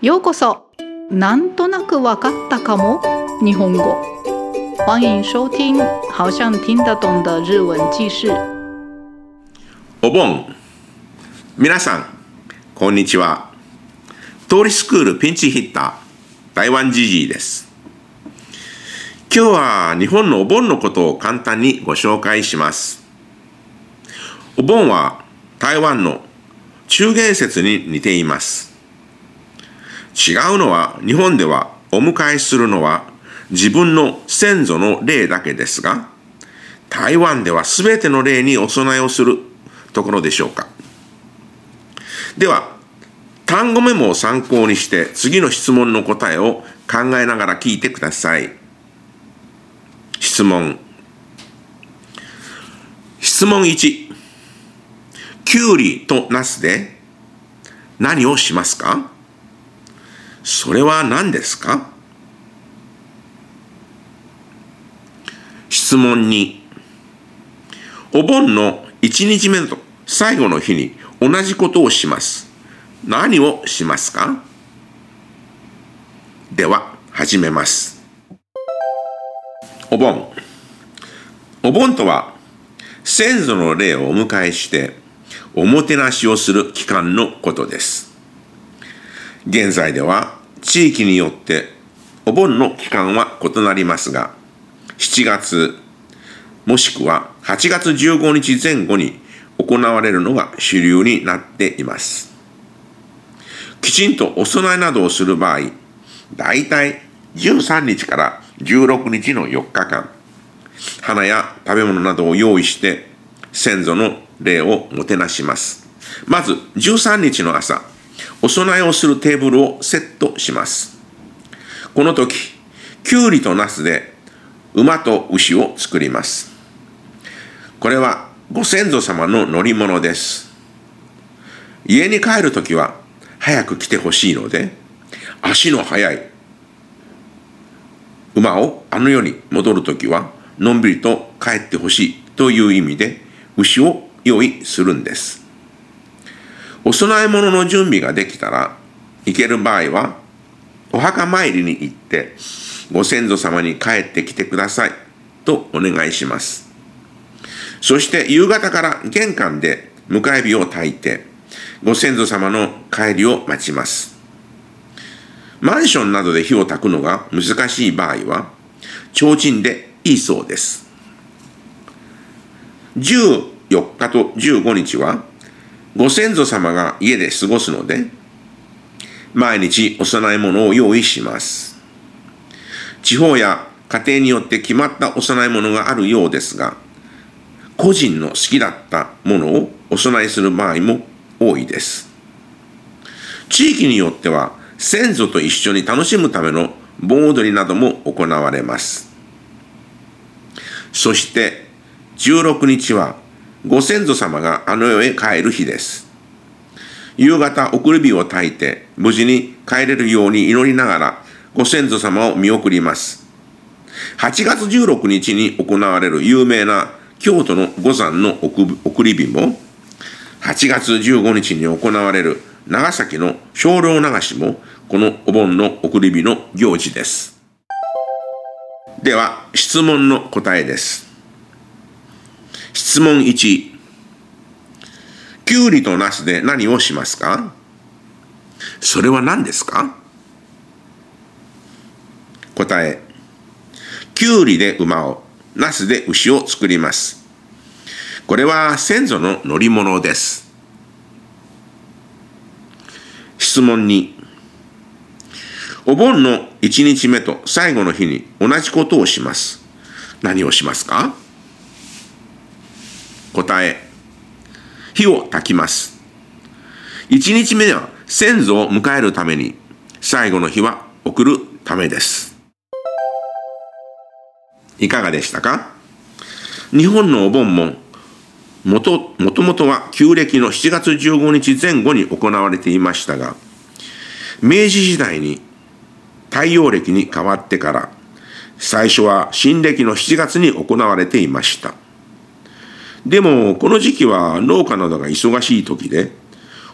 ようこそ。なんとなくわかったかも。日本語。欢迎收听好像听得懂的日文记事。お盆。皆さんこんにちは。通りスクールピンチヒッター台湾じじいです。今日は日本のお盆のことを簡単にご紹介します。お盆は台湾の中元節に似ています。違うのは日本ではお迎えするのは自分の先祖の霊だけですが、台湾では全ての霊にお供えをするところでしょうか。では、単語メモを参考にして次の質問の答えを考えながら聞いてください。質問。質問1。きゅうりとナスで何をしますか？それは何ですか？質問にお盆の1日目と最後の日に同じことをします。何をしますか？では、始めます。お盆。お盆とは、先祖の霊をお迎えして、おもてなしをする期間のことです。現在では地域によってお盆の期間は異なりますが、7月、もしくは8月15日前後に行われるのが主流になっています。きちんとお供えなどをする場合、だいたい13日から16日の4日間、花や食べ物などを用意して先祖の霊をもてなします。まず13日の朝、お供えをするテーブルをセットします。この時、きゅうりとナスで馬と牛を作ります。これはご先祖様の乗り物です。家に帰るときは早く来てほしいので、足の速い馬をあの世に戻るときはのんびりと帰ってほしいという意味で牛を用意するんです。お供え物の準備ができたら、行ける場合は、お墓参りに行って、ご先祖様に帰ってきてくださいとお願いします。そして夕方から玄関で迎え火を焚いて、ご先祖様の帰りを待ちます。マンションなどで火を焚くのが難しい場合は、提灯でいいそうです。14日と15日は、ご先祖様が家で過ごすので、毎日お供え物を用意します。地方や家庭によって決まったお供え物があるようですが、個人の好きだったものをお供えする場合も多いです。地域によっては先祖と一緒に楽しむための盆踊りなども行われます。そして16日はご先祖様があの世へ帰る日です。夕方送り火を焚いて無事に帰れるように祈りながらご先祖様を見送ります。8月16日に行われる有名な京都の五山の送り火も8月15日に行われる長崎の少量流しもこのお盆の送り火の行事です。では質問の答えです。質問1。きゅうりとナスで何をしますか？それは何ですか？答え。きゅうりで馬を、ナスで牛を作ります。これは先祖の乗り物です。質問2。お盆の1日目と最後の日に同じことをします。何をしますか？答え、火を焚きます。一日目は先祖を迎えるために、最後の日は送るためです。いかがでしたか？日本のお盆も、もと、もともとは旧暦の7月15日前後に行われていましたが、明治時代に太陽暦に変わってから、最初は新暦の7月に行われていました。でも、この時期は農家などが忙しい時で、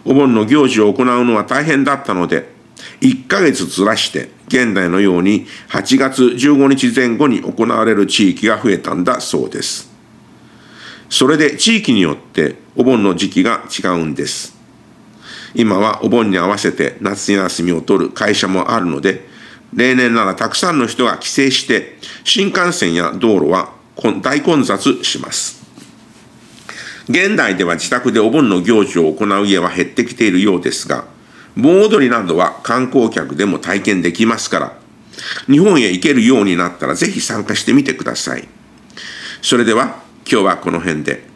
お盆の行事を行うのは大変だったので、1ヶ月ずらして現代のように8月15日前後に行われる地域が増えたんだそうです。それで地域によってお盆の時期が違うんです。今はお盆に合わせて夏休みを取る会社もあるので、例年ならたくさんの人が帰省して、新幹線や道路は大混雑します。現代では自宅でお盆の行事を行う家は減ってきているようですが、盆踊りなどは観光客でも体験できますから、日本へ行けるようになったらぜひ参加してみてください。それでは今日はこの辺で。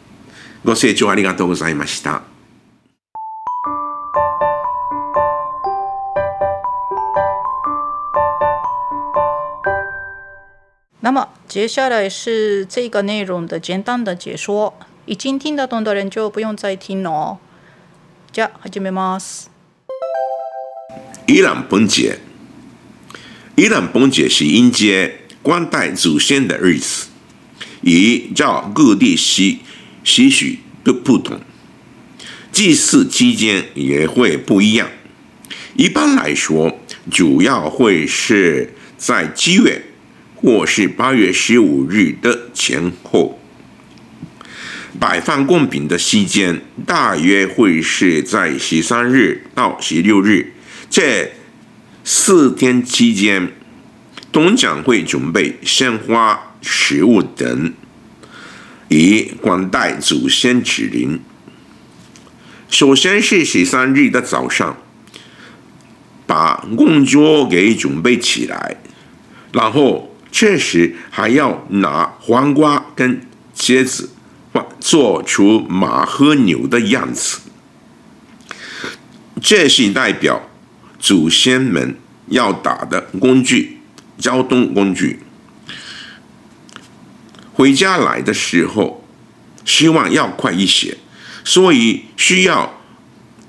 ご清聴ありがとうございました。那么接下来是这个内容的简单的解说，已经听得懂的人就不用再听了哦。じゃあ始めます。伊朗崩解，伊朗崩解是迎接关代祖先的日子，与照各地习习俗都不同，祭祀期间也会不一样。一般来说，主要会是在七月或是八月十五日的前后。 摆放贡品的时间大约会是在十三日到十六日。这四天期间，东将会准备鲜花、食物等，以广代祖先指灵。首先是十三日的早上，把供桌给准备起来，然后这时还要拿黄瓜跟茄子，做出马和牛的样子，这是代表。祖先们要打的工具，交通工具。回家来的时候，希望要快一些，所以需要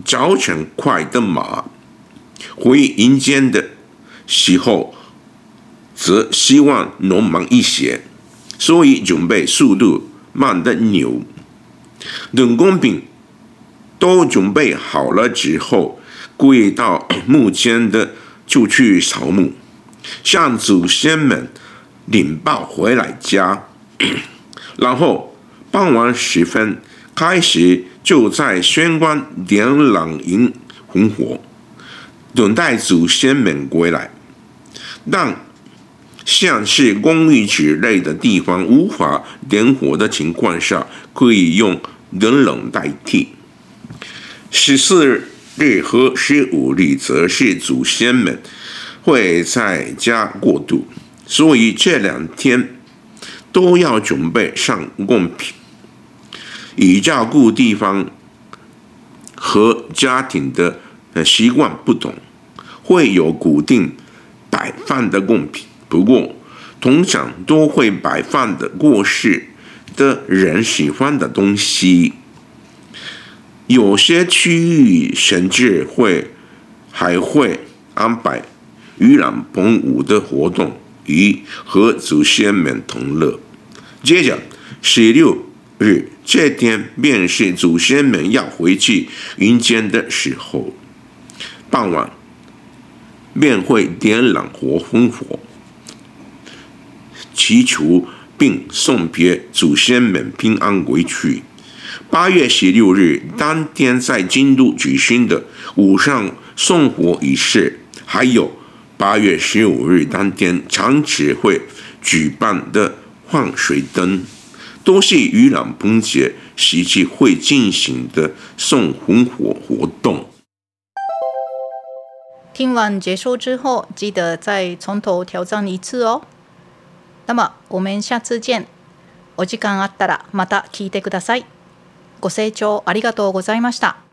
早晨快的马。回阴间的时候，则希望农忙一些，所以准备速度慢的牛。等工品都准备好了之后。跪到墓前的就去扫墓，向祖先们领报回来家，然后傍晚时分开始就在玄关点燃萤红火，等待祖先们归来。但像是公寓之类的地方无法点火的情况下，可以用冷冷代替。十四日。和十五日则是祖先们会在家过渡，所以这两天都要准备上贡品。以照顾地方和家庭的习惯不同，会有固定摆放的贡品。不过，通常都会摆放的过世的人喜欢的东西。有些区域甚至会还会安排盂兰盆舞的活动，以和祖先们同乐。接着十六日这天便是祖先们要回去阴间的时候，傍晚便会点燃火烽火，祈求并送别祖先们平安归去。八月十六日当天在京都举行的午上送火仪式，还有八月十五日当天长池会举办的放水灯，都是盂兰盆节时期会进行的送红火活动。听完结束之后，记得再从头挑战一次哦。那么我们下次见。お時間あったらまた聞いてください。ご清聴ありがとうございました。